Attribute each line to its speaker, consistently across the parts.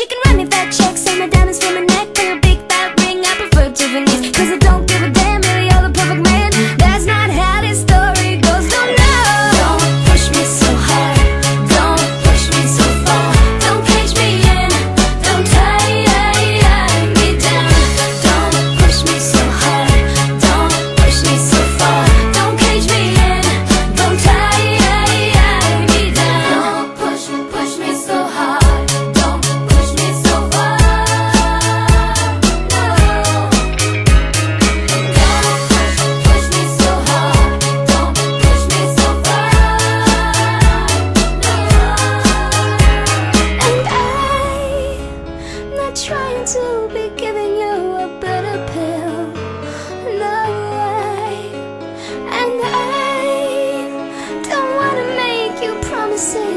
Speaker 1: she can write me fat checks. All my diamonds for my neck, bring a big fat ring. I prefer souvenirs, cause I don't.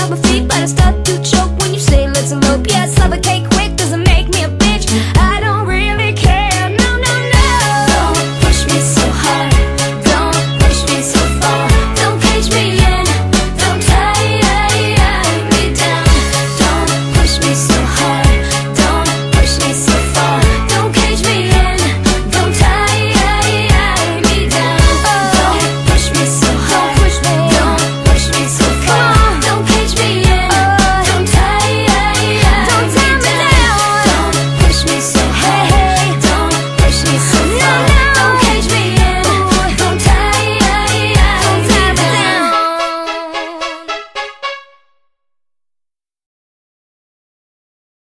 Speaker 1: got my feet, but I start